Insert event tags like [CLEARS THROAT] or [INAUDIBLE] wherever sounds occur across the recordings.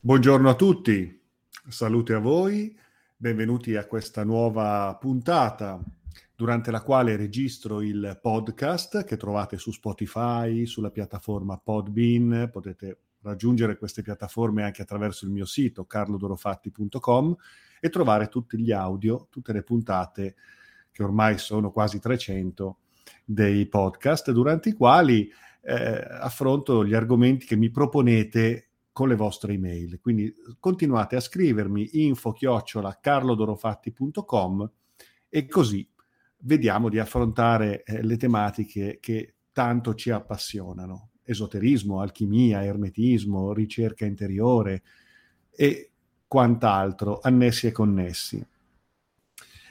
Buongiorno a tutti, salute a voi, benvenuti a questa nuova puntata durante la quale registro il podcast che trovate su Spotify, sulla piattaforma Podbean, potete raggiungere queste piattaforme anche attraverso il mio sito carlodorofatti.com e trovare tutti gli audio, tutte le puntate che ormai sono quasi 300 dei podcast durante i quali eh, affronto gli argomenti che mi proponete con le vostre email. Quindi continuate a scrivermi info chiocciola carlodorofatti.com e così vediamo di affrontare eh, le tematiche che tanto ci appassionano. Esoterismo, alchimia, ermetismo, ricerca interiore e quant'altro, annessi e connessi.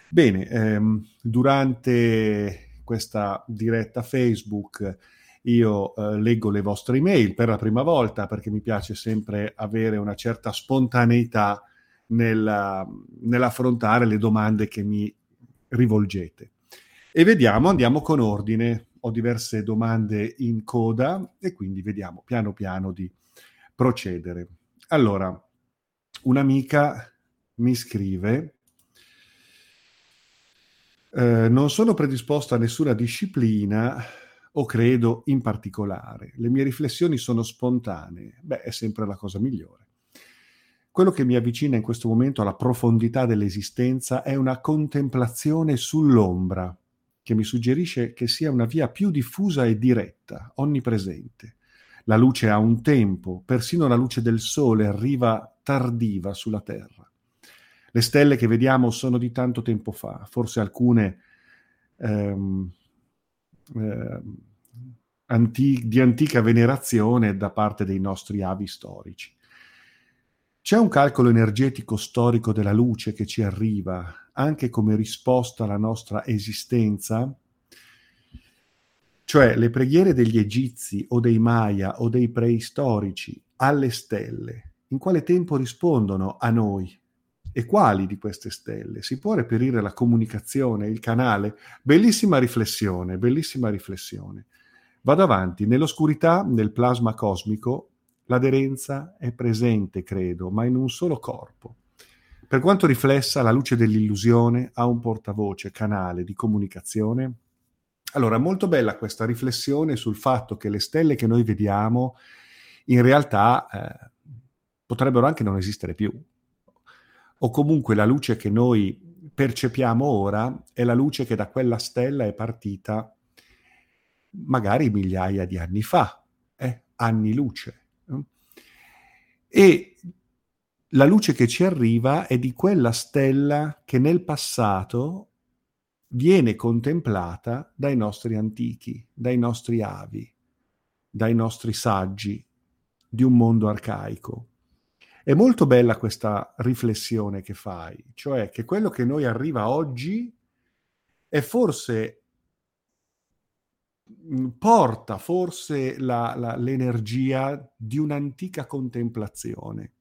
Bene, ehm, durante questa diretta Facebook io eh, leggo le vostre email per la prima volta perché mi piace sempre avere una certa spontaneità nella, nell'affrontare le domande che mi rivolgete. E vediamo, andiamo con ordine. Ho diverse domande in coda e quindi vediamo piano piano di procedere. Allora, un'amica mi scrive eh, non sono predisposto a nessuna disciplina o credo in particolare. Le mie riflessioni sono spontanee. Beh, è sempre la cosa migliore. Quello che mi avvicina in questo momento alla profondità dell'esistenza è una contemplazione sull'ombra, che mi suggerisce che sia una via più diffusa e diretta, onnipresente. La luce ha un tempo, persino la luce del sole arriva tardiva sulla Terra. Le stelle che vediamo sono di tanto tempo fa, forse alcune ehm, eh, anti- di antica venerazione da parte dei nostri avi storici. C'è un calcolo energetico storico della luce che ci arriva anche come risposta alla nostra esistenza? Cioè le preghiere degli egizi o dei Maya o dei preistorici alle stelle, in quale tempo rispondono a noi? E quali di queste stelle? Si può reperire la comunicazione, il canale? Bellissima riflessione, bellissima riflessione. Vado avanti, nell'oscurità, nel plasma cosmico, l'aderenza è presente, credo, ma in un solo corpo. Per quanto riflessa, la luce dell'illusione ha un portavoce, canale di comunicazione. Allora, molto bella questa riflessione sul fatto che le stelle che noi vediamo in realtà eh, potrebbero anche non esistere più o comunque la luce che noi percepiamo ora è la luce che da quella stella è partita magari migliaia di anni fa, eh? anni luce. E la luce che ci arriva è di quella stella che nel passato viene contemplata dai nostri antichi, dai nostri avi, dai nostri saggi di un mondo arcaico. È molto bella questa riflessione che fai, cioè che quello che noi arriva oggi è forse porta forse la, la, l'energia di un'antica contemplazione.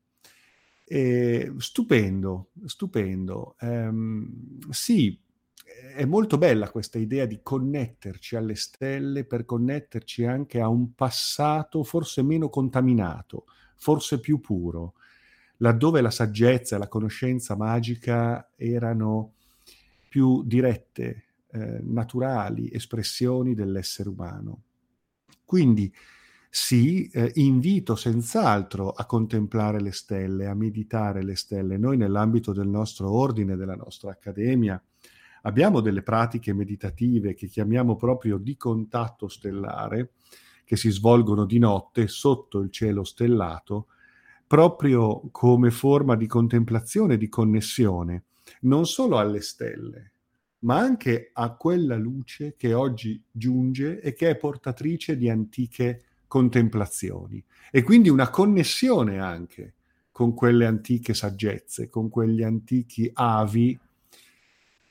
E, stupendo, stupendo. Ehm, sì, è molto bella questa idea di connetterci alle stelle per connetterci anche a un passato forse meno contaminato, forse più puro laddove la saggezza e la conoscenza magica erano più dirette, eh, naturali espressioni dell'essere umano. Quindi sì, eh, invito senz'altro a contemplare le stelle, a meditare le stelle. Noi nell'ambito del nostro ordine, della nostra accademia, abbiamo delle pratiche meditative che chiamiamo proprio di contatto stellare, che si svolgono di notte sotto il cielo stellato, proprio come forma di contemplazione, di connessione, non solo alle stelle, ma anche a quella luce che oggi giunge e che è portatrice di antiche contemplazioni e quindi una connessione anche con quelle antiche saggezze, con quegli antichi avi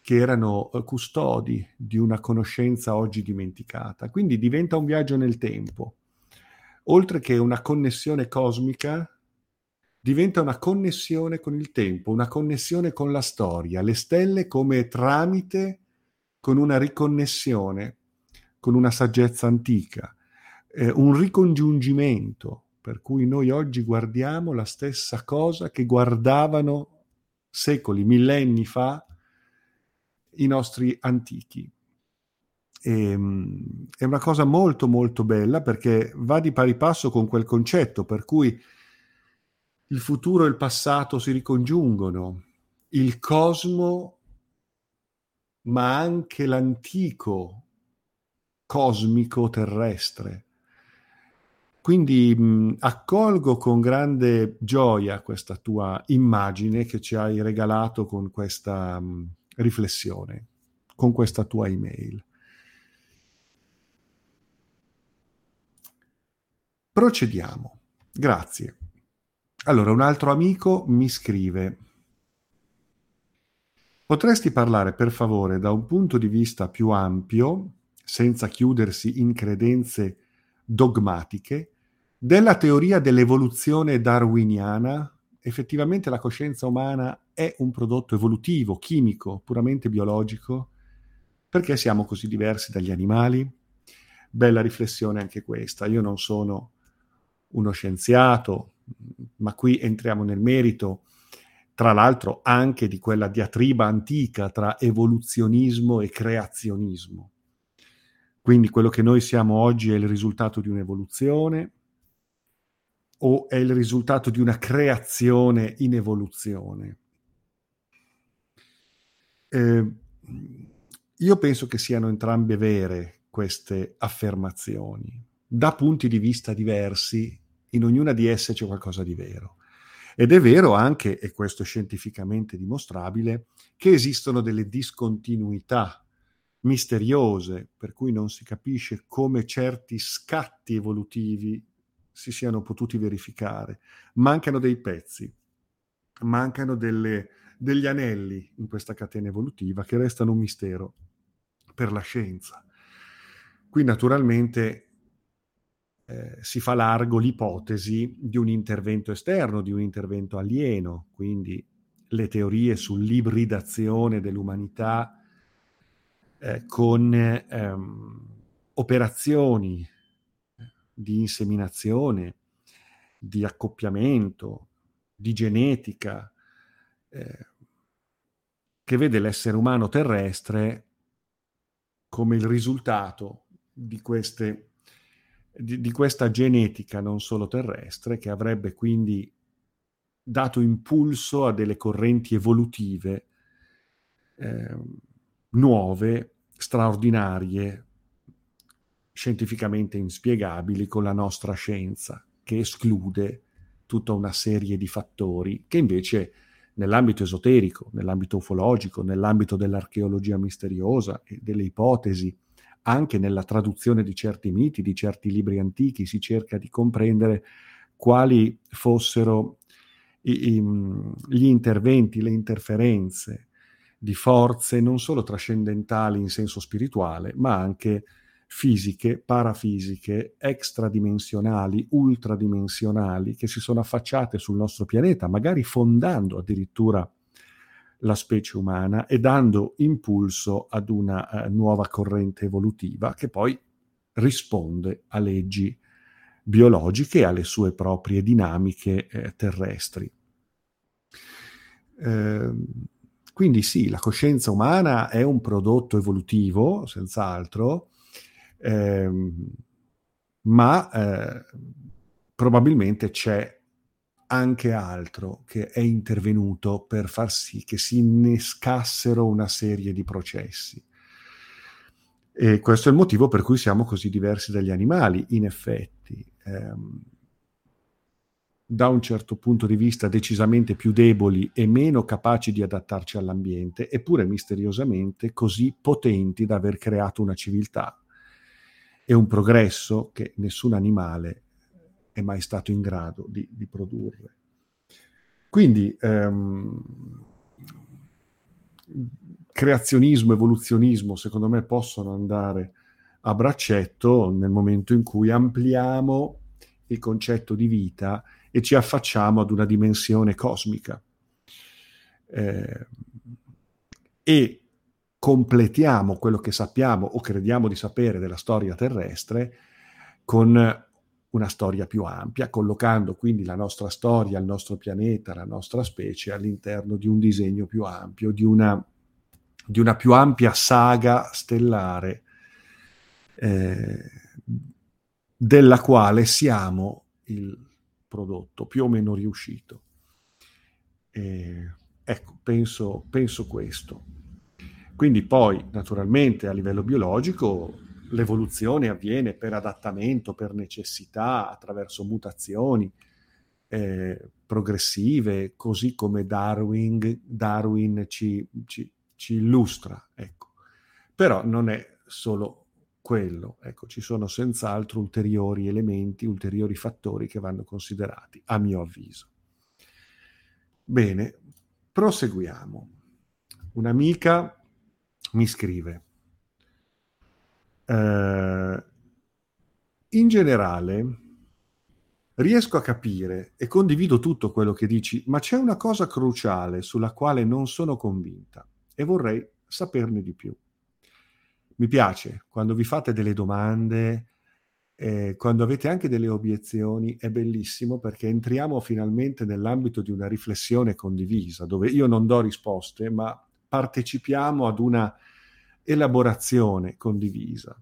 che erano eh, custodi di una conoscenza oggi dimenticata. Quindi diventa un viaggio nel tempo, oltre che una connessione cosmica diventa una connessione con il tempo, una connessione con la storia, le stelle come tramite con una riconnessione, con una saggezza antica, eh, un ricongiungimento per cui noi oggi guardiamo la stessa cosa che guardavano secoli, millenni fa i nostri antichi. E, ehm, è una cosa molto molto bella perché va di pari passo con quel concetto per cui il futuro e il passato si ricongiungono, il cosmo, ma anche l'antico cosmico terrestre. Quindi mh, accolgo con grande gioia questa tua immagine che ci hai regalato con questa mh, riflessione, con questa tua email. Procediamo. Grazie. Allora, un altro amico mi scrive. Potresti parlare, per favore, da un punto di vista più ampio, senza chiudersi in credenze dogmatiche, della teoria dell'evoluzione darwiniana? Effettivamente la coscienza umana è un prodotto evolutivo, chimico, puramente biologico? Perché siamo così diversi dagli animali? Bella riflessione anche questa. Io non sono uno scienziato, ma qui entriamo nel merito, tra l'altro anche di quella diatriba antica tra evoluzionismo e creazionismo. Quindi quello che noi siamo oggi è il risultato di un'evoluzione o è il risultato di una creazione in evoluzione? Eh, io penso che siano entrambe vere queste affermazioni, da punti di vista diversi in ognuna di esse c'è qualcosa di vero. Ed è vero anche, e questo è scientificamente dimostrabile, che esistono delle discontinuità misteriose, per cui non si capisce come certi scatti evolutivi si siano potuti verificare. Mancano dei pezzi, mancano delle, degli anelli in questa catena evolutiva che restano un mistero per la scienza. Qui naturalmente eh, si fa largo l'ipotesi di un intervento esterno, di un intervento alieno, quindi le teorie sull'ibridazione dell'umanità eh, con ehm, operazioni di inseminazione, di accoppiamento, di genetica, eh, che vede l'essere umano terrestre come il risultato di queste di, di questa genetica non solo terrestre che avrebbe quindi dato impulso a delle correnti evolutive eh, nuove, straordinarie, scientificamente inspiegabili con la nostra scienza, che esclude tutta una serie di fattori che invece nell'ambito esoterico, nell'ambito ufologico, nell'ambito dell'archeologia misteriosa e delle ipotesi anche nella traduzione di certi miti, di certi libri antichi, si cerca di comprendere quali fossero i, i, gli interventi, le interferenze di forze non solo trascendentali in senso spirituale, ma anche fisiche, parafisiche, extradimensionali, ultradimensionali, che si sono affacciate sul nostro pianeta, magari fondando addirittura la specie umana e dando impulso ad una uh, nuova corrente evolutiva che poi risponde a leggi biologiche e alle sue proprie dinamiche eh, terrestri. Eh, quindi sì, la coscienza umana è un prodotto evolutivo, senz'altro, ehm, ma eh, probabilmente c'è anche altro che è intervenuto per far sì che si innescassero una serie di processi. E questo è il motivo per cui siamo così diversi dagli animali, in effetti. Ehm, da un certo punto di vista decisamente più deboli e meno capaci di adattarci all'ambiente, eppure misteriosamente così potenti da aver creato una civiltà e un progresso che nessun animale è mai stato in grado di, di produrre. Quindi ehm, creazionismo, evoluzionismo, secondo me possono andare a braccetto nel momento in cui ampliamo il concetto di vita e ci affacciamo ad una dimensione cosmica. Eh, e completiamo quello che sappiamo o crediamo di sapere della storia terrestre con una storia più ampia, collocando quindi la nostra storia, il nostro pianeta, la nostra specie all'interno di un disegno più ampio, di una, di una più ampia saga stellare eh, della quale siamo il prodotto più o meno riuscito. Eh, ecco, penso, penso questo. Quindi poi, naturalmente, a livello biologico, l'evoluzione avviene per adattamento, per necessità, attraverso mutazioni eh, progressive, così come Darwin, Darwin ci, ci, ci, illustra. Ecco. Però non è solo quello, ecco, ci sono senz'altro ulteriori elementi, ulteriori fattori che vanno considerati, a mio avviso. Bene, proseguiamo. Un'amica mi scrive, Uh, in generale riesco a capire e condivido tutto quello che dici, ma c'è una cosa cruciale sulla quale non sono convinta e vorrei saperne di più. Mi piace quando vi fate delle domande, eh, quando avete anche delle obiezioni, è bellissimo perché entriamo finalmente nell'ambito di una riflessione condivisa, dove io non do risposte, ma partecipiamo ad una elaborazione condivisa.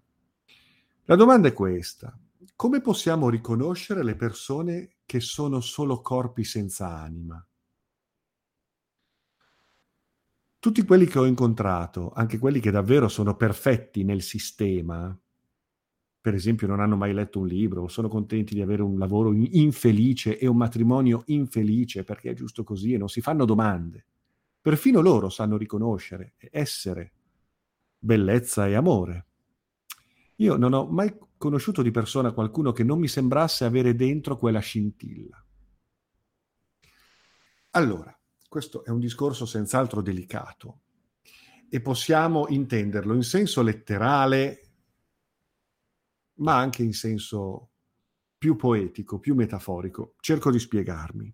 La domanda è questa. Come possiamo riconoscere le persone che sono solo corpi senza anima? Tutti quelli che ho incontrato, anche quelli che davvero sono perfetti nel sistema, per esempio non hanno mai letto un libro, sono contenti di avere un lavoro infelice e un matrimonio infelice perché è giusto così e non si fanno domande. Perfino loro sanno riconoscere essere bellezza e amore. Io non ho mai conosciuto di persona qualcuno che non mi sembrasse avere dentro quella scintilla. Allora, questo è un discorso senz'altro delicato e possiamo intenderlo in senso letterale, ma anche in senso più poetico, più metaforico. Cerco di spiegarmi.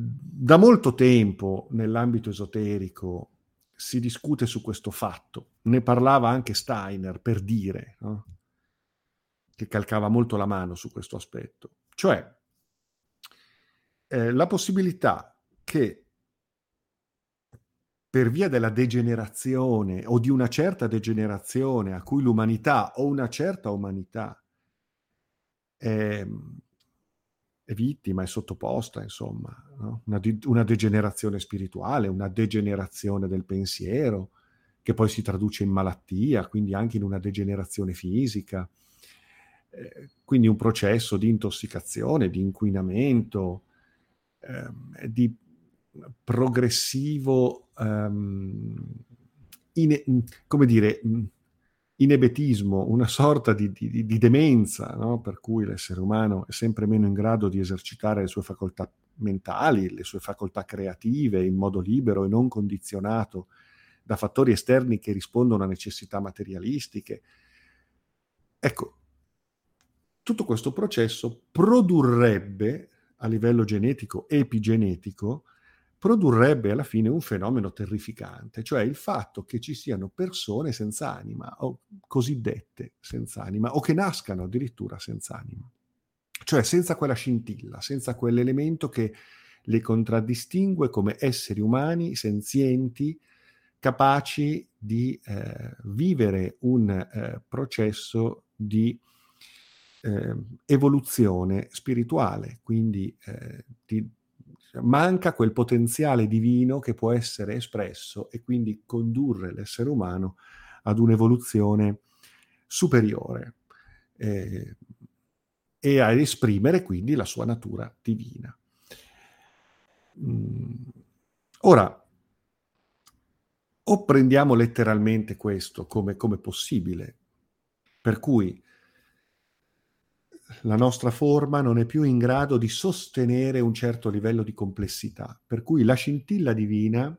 Da molto tempo nell'ambito esoterico si discute su questo fatto, ne parlava anche Steiner per dire, no? che calcava molto la mano su questo aspetto, cioè eh, la possibilità che per via della degenerazione o di una certa degenerazione a cui l'umanità o una certa umanità è, vittima, è sottoposta, insomma, no? una, di, una, degenerazione spirituale, una degenerazione del pensiero, che poi si traduce in malattia, quindi anche in una degenerazione fisica, eh, quindi un processo di intossicazione, di inquinamento, eh, di progressivo, um, in, come dire, inebetismo, una sorta di, di, di demenza, no? per cui l'essere umano è sempre meno in grado di esercitare le sue facoltà mentali, le sue facoltà creative in modo libero e non condizionato da fattori esterni che rispondono a necessità materialistiche. Ecco, tutto questo processo produrrebbe a livello genetico, epigenetico, produrrebbe alla fine un fenomeno terrificante, cioè il fatto che ci siano persone senza anima o cosiddette senza anima o che nascano addirittura senza anima, cioè senza quella scintilla, senza quell'elemento che le contraddistingue come esseri umani senzienti, capaci di eh, vivere un eh, processo di eh, evoluzione spirituale, quindi eh, di manca quel potenziale divino che può essere espresso e quindi condurre l'essere umano ad un'evoluzione superiore eh, e a esprimere quindi la sua natura divina. Mm. Ora, o prendiamo letteralmente questo come, come possibile, per cui la nostra forma non è più in grado di sostenere un certo livello di complessità, per cui la scintilla divina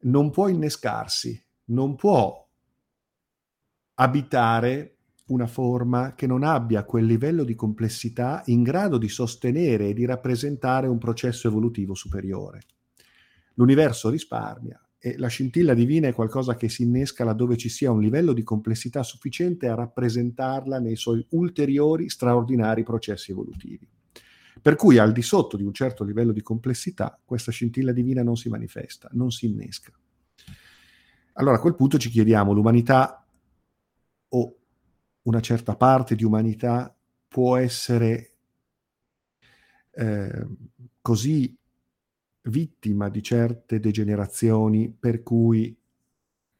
non può innescarsi, non può abitare una forma che non abbia quel livello di complessità in grado di sostenere e di rappresentare un processo evolutivo superiore. L'universo risparmia e la scintilla divina è qualcosa che si innesca laddove ci sia un livello di complessità sufficiente a rappresentarla nei suoi ulteriori straordinari processi evolutivi. Per cui al di sotto di un certo livello di complessità questa scintilla divina non si manifesta, non si innesca. Allora a quel punto ci chiediamo, l'umanità o una certa parte di umanità può essere eh, così vittima di certe degenerazioni per cui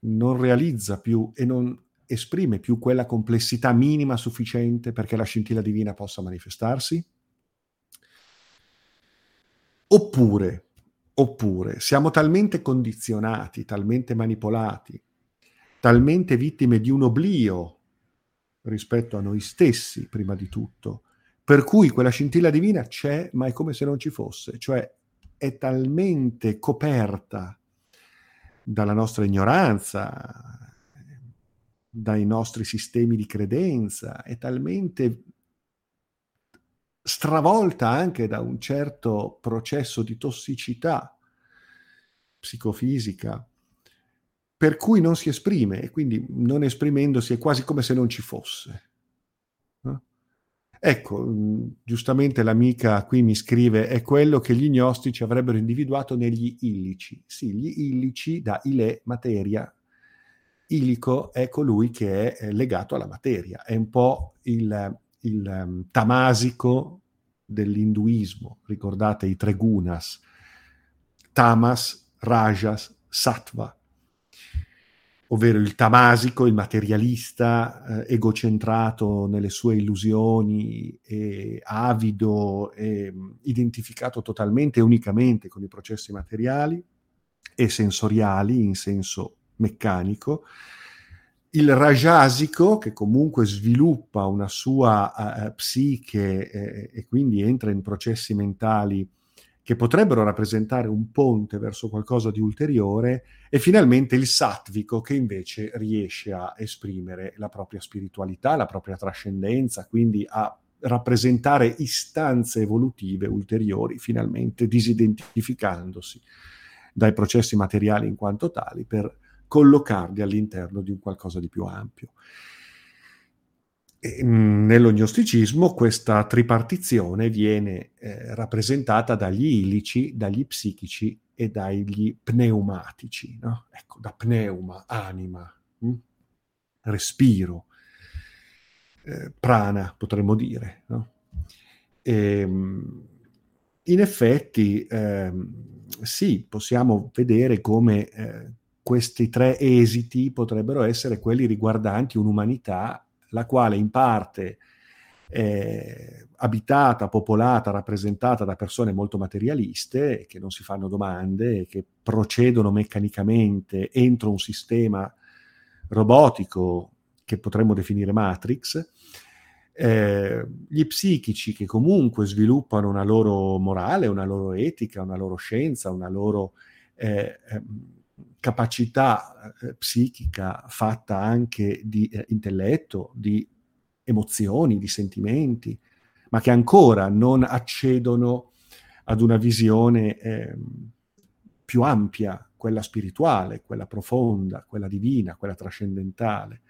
non realizza più e non esprime più quella complessità minima sufficiente perché la scintilla divina possa manifestarsi? Oppure, oppure siamo talmente condizionati, talmente manipolati, talmente vittime di un oblio rispetto a noi stessi, prima di tutto, per cui quella scintilla divina c'è, ma è come se non ci fosse, cioè è talmente coperta dalla nostra ignoranza, dai nostri sistemi di credenza, è talmente stravolta anche da un certo processo di tossicità psicofisica, per cui non si esprime e quindi non esprimendosi è quasi come se non ci fosse. Ecco, mm, giustamente l'amica qui mi scrive, è quello che gli gnostici avrebbero individuato negli illici. Sì, gli illici da ile, materia. Ilico è colui che è legato alla materia, è un po' il, il um, tamasico dell'induismo. Ricordate i tre gunas, tamas, rajas, sattva ovvero il tamasico, il materialista, eh, egocentrato nelle sue illusioni, e avido, e, identificato totalmente e unicamente con i processi materiali e sensoriali in senso meccanico, il rajasico, che comunque sviluppa una sua uh, psiche eh, e quindi entra in processi mentali che potrebbero rappresentare un ponte verso qualcosa di ulteriore, e finalmente il sattvico che invece riesce a esprimere la propria spiritualità, la propria trascendenza, quindi a rappresentare istanze evolutive ulteriori, finalmente disidentificandosi dai processi materiali in quanto tali per collocarli all'interno di un qualcosa di più ampio. Mm, nello gnosticismo questa tripartizione viene eh, rappresentata dagli ilici, dagli psichici e dagli pneumatici. No? Ecco, da pneuma, anima, mh? Hm? respiro, eh, prana potremmo dire. No? E, ehm, in effetti, eh, sì, possiamo vedere come eh, questi tre esiti potrebbero essere quelli riguardanti un'umanità la quale in parte è abitata, popolata, rappresentata da persone molto materialiste che non si fanno domande, che procedono meccanicamente entro un sistema robotico che potremmo definire Matrix, eh, gli psichici che comunque sviluppano una loro morale, una loro etica, una loro scienza, una loro eh, ehm, capacità eh, psichica fatta anche di eh, intelletto, di emozioni, di sentimenti, ma che ancora non accedono ad una visione eh, più ampia, quella spirituale, quella profonda, quella divina, quella trascendentale.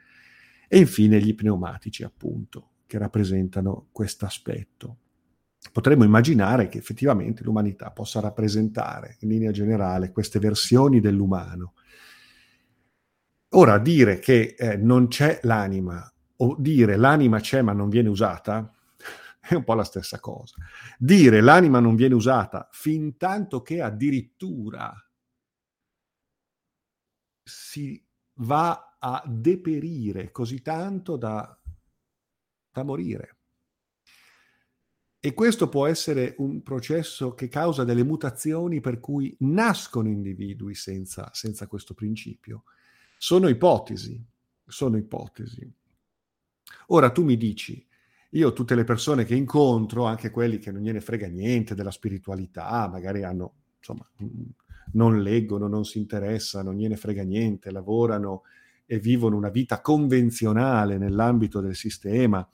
E infine gli pneumatici, appunto, che rappresentano questo aspetto potremmo immaginare che effettivamente l'umanità possa rappresentare in linea generale queste versioni dell'umano. Ora, dire che eh, non c'è l'anima o dire l'anima c'è ma non viene usata [LAUGHS] è un po' la stessa cosa. Dire l'anima non viene usata fin tanto che addirittura si va a deperire così tanto da, da morire. E questo può essere un processo che causa delle mutazioni per cui nascono individui senza, senza questo principio. Sono ipotesi, sono ipotesi. Ora tu mi dici, io tutte le persone che incontro, anche quelli che non gliene frega niente della spiritualità, magari hanno, insomma, non leggono, non si interessano, non gliene frega niente, lavorano e vivono una vita convenzionale nell'ambito del sistema,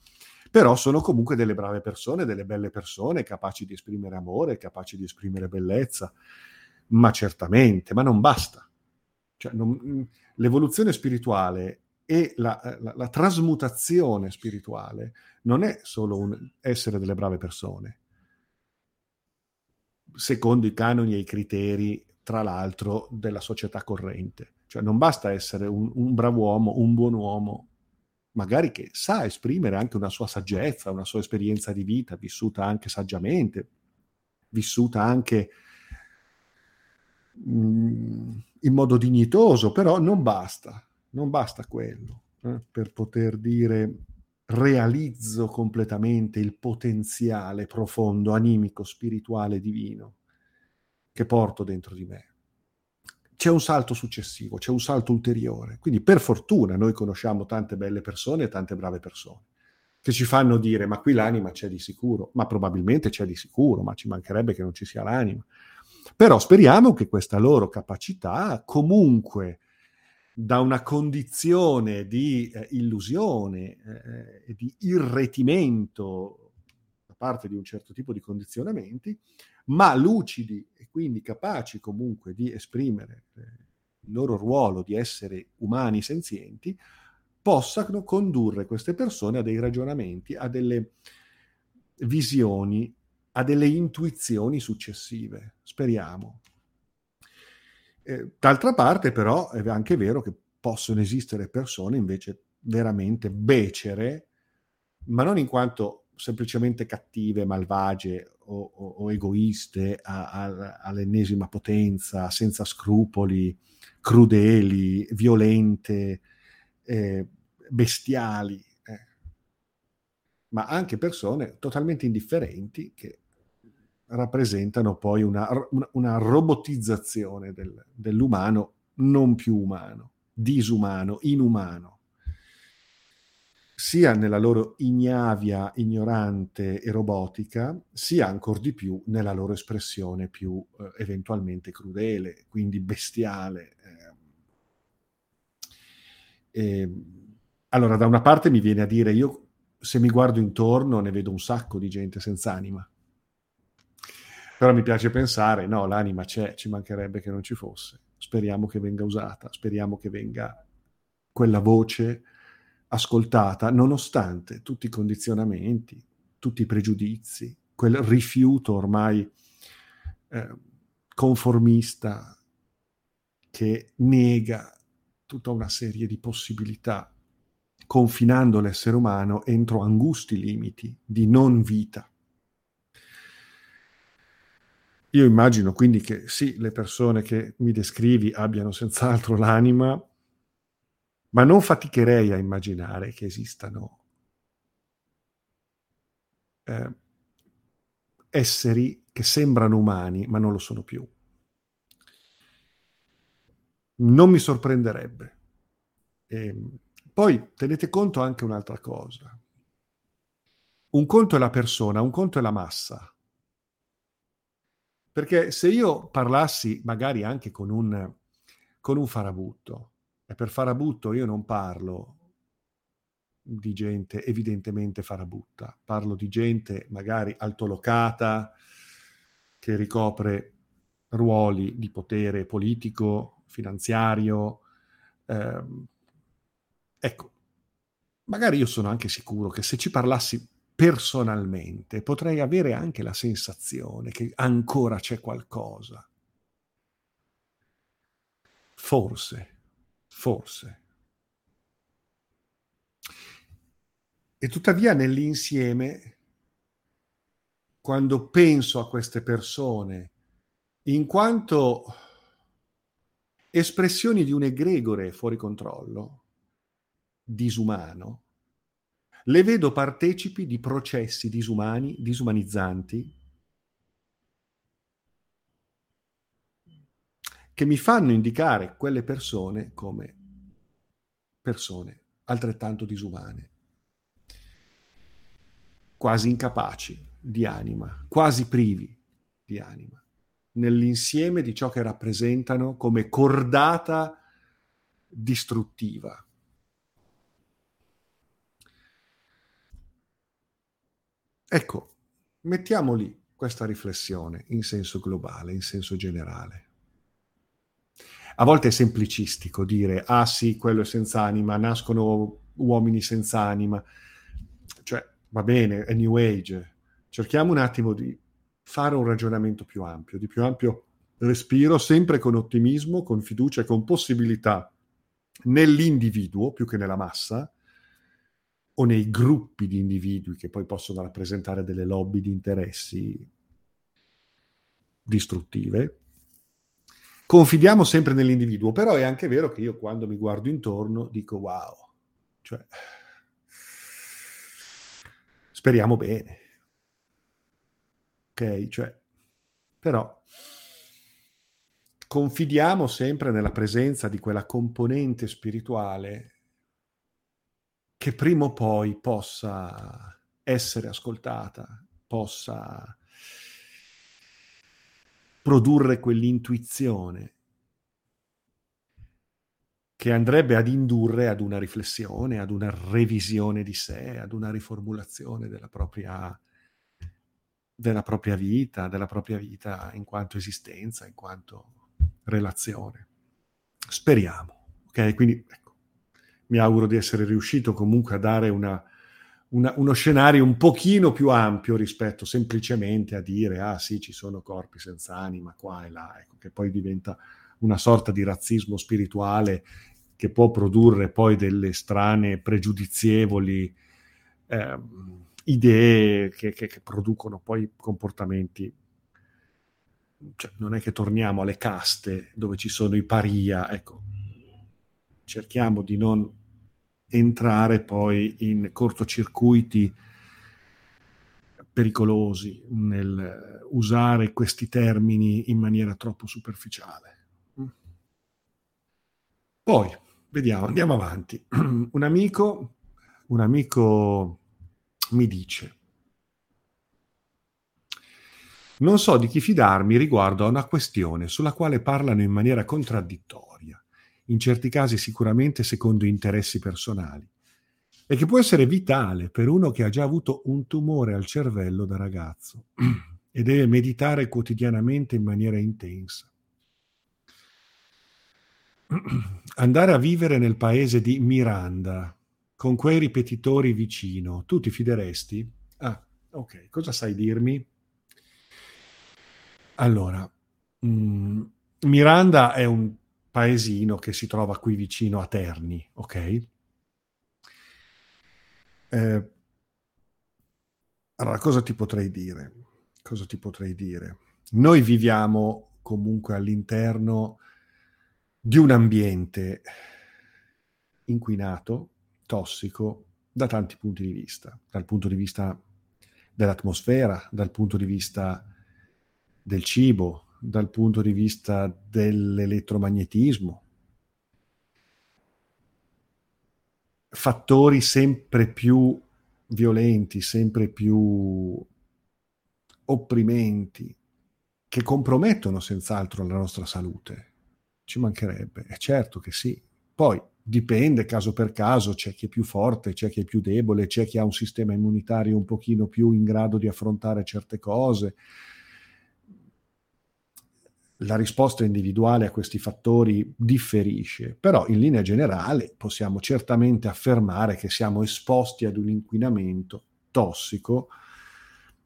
però sono comunque delle brave persone, delle belle persone, capaci di esprimere amore, capaci di esprimere bellezza, ma certamente, ma non basta. Cioè, non, l'evoluzione spirituale e la, la, la, trasmutazione spirituale non è solo un essere delle brave persone, secondo i canoni e i criteri, tra l'altro, della società corrente. Cioè non basta essere un, un bravo uomo, un buon uomo, magari che sa esprimere anche una sua saggezza, una sua esperienza di vita, vissuta anche saggiamente, vissuta anche mm, in modo dignitoso, però non basta, non basta quello eh, per poter dire realizzo completamente il potenziale profondo, animico, spirituale, divino che porto dentro di me. C'è un salto successivo, c'è un salto ulteriore. Quindi per fortuna noi conosciamo tante belle persone e tante brave persone che ci fanno dire ma qui l'anima c'è di sicuro, ma probabilmente c'è di sicuro, ma ci mancherebbe che non ci sia l'anima. Però speriamo che questa loro capacità comunque da una condizione di eh, illusione eh, di irretimento da parte di un certo tipo di condizionamenti, ma lucidi e quindi capaci comunque di esprimere eh, il loro ruolo di essere umani senzienti, possano condurre queste persone a dei ragionamenti, a delle visioni, a delle intuizioni successive. Speriamo. Eh, d'altra parte, però, è anche vero che possono esistere persone invece veramente becere, ma non in quanto semplicemente cattive, malvagie o, o, egoiste a, a, all'ennesima potenza, senza scrupoli, crudeli, violente, eh, bestiali, eh. ma anche persone totalmente indifferenti che rappresentano poi una, una robotizzazione del, dell'umano non più umano, disumano, inumano sia nella loro ignavia ignorante e robotica, sia ancora di più nella loro espressione più eh, eventualmente crudele, quindi bestiale. Eh. E, allora, da una parte mi viene a dire, io se mi guardo intorno ne vedo un sacco di gente senza anima. Però mi piace pensare, no, l'anima c'è, ci mancherebbe che non ci fosse. Speriamo che venga usata, speriamo che venga quella voce ascoltata nonostante tutti i condizionamenti, tutti i pregiudizi, quel rifiuto ormai eh, conformista che nega tutta una serie di possibilità, confinando l'essere umano entro angusti limiti di non vita. Io immagino quindi che sì, le persone che mi descrivi abbiano senz'altro l'anima ma non faticherei a immaginare che esistano eh, esseri che sembrano umani, ma non lo sono più. Non mi sorprenderebbe. E ehm, poi tenete conto anche un'altra cosa. Un conto è la persona, un conto è la massa. Perché se io parlassi magari anche con un, con un farabutto, e per farabutto io non parlo di gente evidentemente farabutta, parlo di gente magari altolocata, che ricopre ruoli di potere politico, finanziario. Eh, ecco, magari io sono anche sicuro che se ci parlassi personalmente potrei avere anche la sensazione che ancora c'è qualcosa. Forse Forse. E tuttavia nell'insieme, quando penso a queste persone, in quanto espressioni di un egregore fuori controllo, disumano, le vedo partecipi di processi disumani, disumanizzanti, che mi fanno indicare quelle persone come persone altrettanto disumane, quasi incapaci di anima, quasi privi di anima, nell'insieme di ciò che rappresentano come cordata distruttiva. Ecco, mettiamo lì questa riflessione in senso globale, in senso generale. A volte è semplicistico dire, ah sì, quello è senza anima, nascono uomini senza anima. Cioè, va bene, è New Age. Cerchiamo un attimo di fare un ragionamento più ampio, di più ampio respiro, sempre con ottimismo, con fiducia e con possibilità nell'individuo più che nella massa o nei gruppi di individui che poi possono rappresentare delle lobby di interessi distruttive. Confidiamo sempre nell'individuo, però è anche vero che io quando mi guardo intorno dico wow, cioè speriamo bene. Ok, cioè però confidiamo sempre nella presenza di quella componente spirituale che prima o poi possa essere ascoltata, possa produrre quell'intuizione che andrebbe ad indurre ad una riflessione, ad una revisione di sé, ad una riformulazione della propria, della propria vita, della propria vita in quanto esistenza, in quanto relazione. Speriamo. Ok? Quindi ecco, mi auguro di essere riuscito comunque a dare una, una, uno scenario un pochino più ampio rispetto semplicemente a dire ah sì, ci sono corpi senza anima qua e là, ecco, che poi diventa una sorta di razzismo spirituale che può produrre poi delle strane, pregiudizievoli eh, idee che, che, che producono poi comportamenti cioè, non è che torniamo alle caste dove ci sono i paria, ecco, cerchiamo di non entrare poi in cortocircuiti pericolosi nel usare questi termini in maniera troppo superficiale. Poi, vediamo, andiamo avanti. [CLEARS THROAT] Un amico, un amico mi dice, non so di chi fidarmi riguardo a una questione sulla quale parlano in maniera contraddittoria, in certi casi sicuramente secondo interessi personali, e che può essere vitale per uno che ha già avuto un tumore al cervello da ragazzo [CLEARS THROAT] e deve meditare quotidianamente in maniera intensa. [CLEARS THROAT] Andare a vivere nel paese di Miranda, con quei ripetitori vicino, tu ti fideresti? Ah, ok, cosa sai dirmi? Allora, mh, mm, Miranda è un paesino che si trova qui vicino a Terni, ok? Eh, allora, cosa ti potrei dire? Cosa ti potrei dire? Noi viviamo comunque all'interno di un ambiente inquinato, tossico, da tanti punti di vista, dal punto di vista dell'atmosfera, dal punto di vista del cibo, dal punto di vista dell'elettromagnetismo, fattori sempre più violenti, sempre più opprimenti, che compromettono senz'altro la nostra salute. Ci mancherebbe, è certo che sì. Poi dipende caso per caso, c'è chi è più forte, c'è chi è più debole, c'è chi ha un sistema immunitario un pochino più in grado di affrontare certe cose, la risposta individuale a questi fattori differisce, però in linea generale possiamo certamente affermare che siamo esposti ad un inquinamento tossico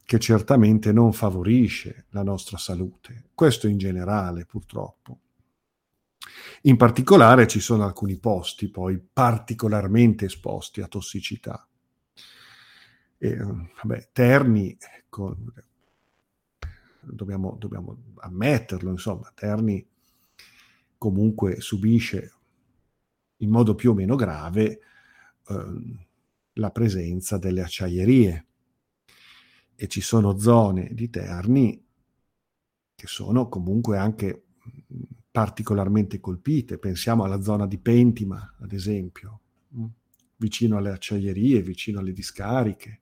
che certamente non favorisce la nostra salute. Questo in generale, purtroppo. In particolare ci sono alcuni posti poi particolarmente esposti a tossicità. E, vabbè, Terni, con, dobbiamo, dobbiamo ammetterlo, insomma, Terni comunque subisce in modo più o meno grave eh, la presenza delle acciaierie e ci sono zone di Terni che sono comunque anche particolarmente colpite. Pensiamo alla zona di Pentima, ad esempio, vicino alle acciaierie, vicino alle discariche.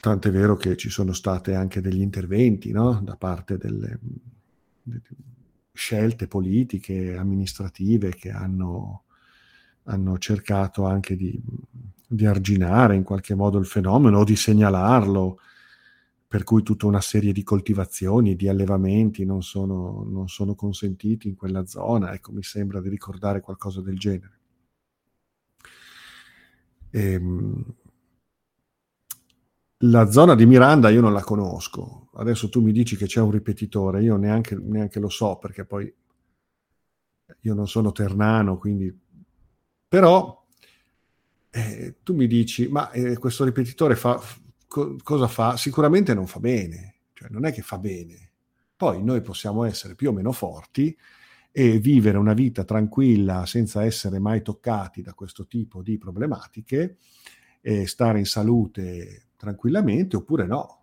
Tant'è vero che ci sono state anche degli interventi no? da parte delle, delle, scelte politiche, amministrative che hanno, hanno cercato anche di, di, arginare in qualche modo il fenomeno o di segnalarlo. per cui tutta una serie di coltivazioni, di allevamenti non sono, non sono consentiti in quella zona, ecco, mi sembra di ricordare qualcosa del genere. Ehm, la zona di Miranda io non la conosco, adesso tu mi dici che c'è un ripetitore, io neanche, neanche lo so perché poi io non sono ternano, quindi... Però eh, tu mi dici, ma eh, questo ripetitore fa, co- cosa fa? Sicuramente non fa bene, cioè non è che fa bene. Poi noi possiamo essere più o meno forti e vivere una vita tranquilla senza essere mai toccati da questo tipo di problematiche e stare in salute tranquillamente oppure no.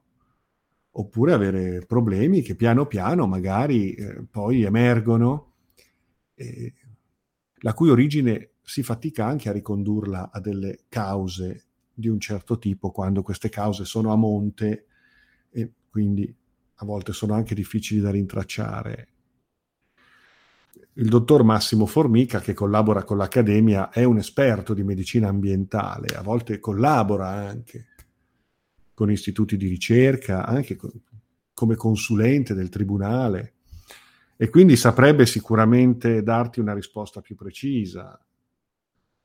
Oppure avere problemi che piano piano magari eh, poi emergono, eh, la cui origine si fatica anche a ricondurla a delle cause di un certo tipo quando queste cause sono a monte e quindi a volte sono anche difficili da rintracciare. Il dottor Massimo Formica, che collabora con l'Accademia, è un esperto di medicina ambientale, a volte collabora anche con istituti di ricerca, anche con, come consulente del tribunale e quindi saprebbe sicuramente darti una risposta più precisa,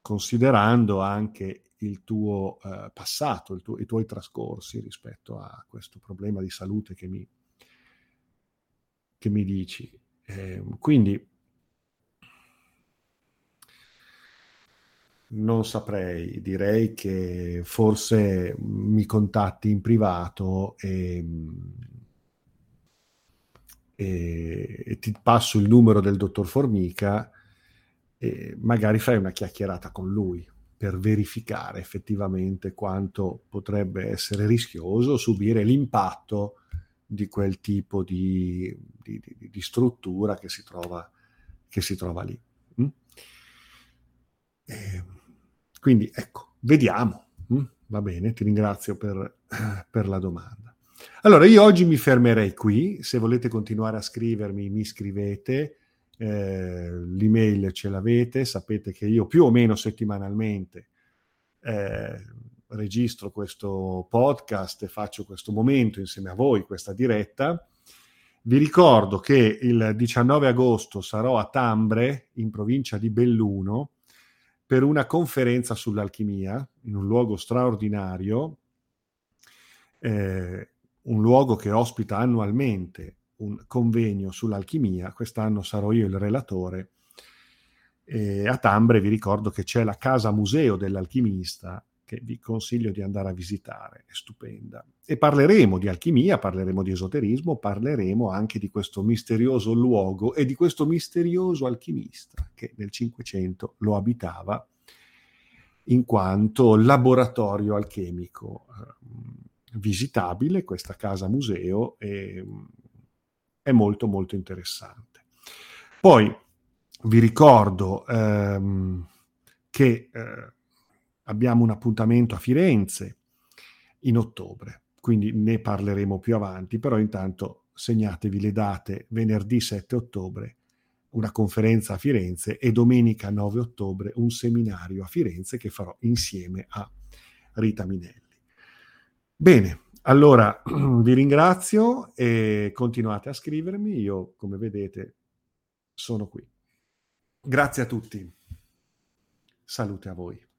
considerando anche il tuo eh, passato, il tuo, i tuoi trascorsi rispetto a questo problema di salute che mi, che mi dici. Eh, quindi non saprei, direi che forse mi contatti in privato e, e, e ti passo il numero del dottor Formica e magari fai una chiacchierata con lui per verificare effettivamente quanto potrebbe essere rischioso subire l'impatto di quel tipo di, di, di, di struttura che si trova, che si trova lì. Mm? E quindi ecco, vediamo. Mm? Va bene, ti ringrazio per, [CLEARS THROAT] per la domanda. Allora, io oggi mi fermerei qui. Se volete continuare a scrivermi, mi scrivete eh, l'email ce l'avete, sapete che io più o meno settimanalmente eh, registro questo podcast e faccio questo momento insieme a voi, questa diretta. Vi ricordo che il 19 agosto sarò a Tambre, in provincia di Belluno, per una conferenza sull'alchimia, in un luogo straordinario, eh, un luogo che ospita annualmente un convegno sull'alchimia, quest'anno sarò io il relatore. E a Tambre vi ricordo che c'è la casa museo dell'alchimista che vi consiglio di andare a visitare, è stupenda. E parleremo di alchimia, parleremo di esoterismo, parleremo anche di questo misterioso luogo e di questo misterioso alchimista che nel Cinquecento lo abitava in quanto laboratorio alchemico eh, visitabile, questa casa museo, e è molto molto interessante. Poi vi ricordo ehm, che eh, abbiamo un appuntamento a Firenze in ottobre, quindi ne parleremo più avanti, però intanto segnatevi le date venerdì 7 ottobre una conferenza a Firenze e domenica 9 ottobre un seminario a Firenze che farò insieme a Rita Minelli. Bene, allora, [CLEARS THROAT] vi ringrazio e continuate a scrivermi, io come vedete sono qui. Grazie a tutti. Salute a voi.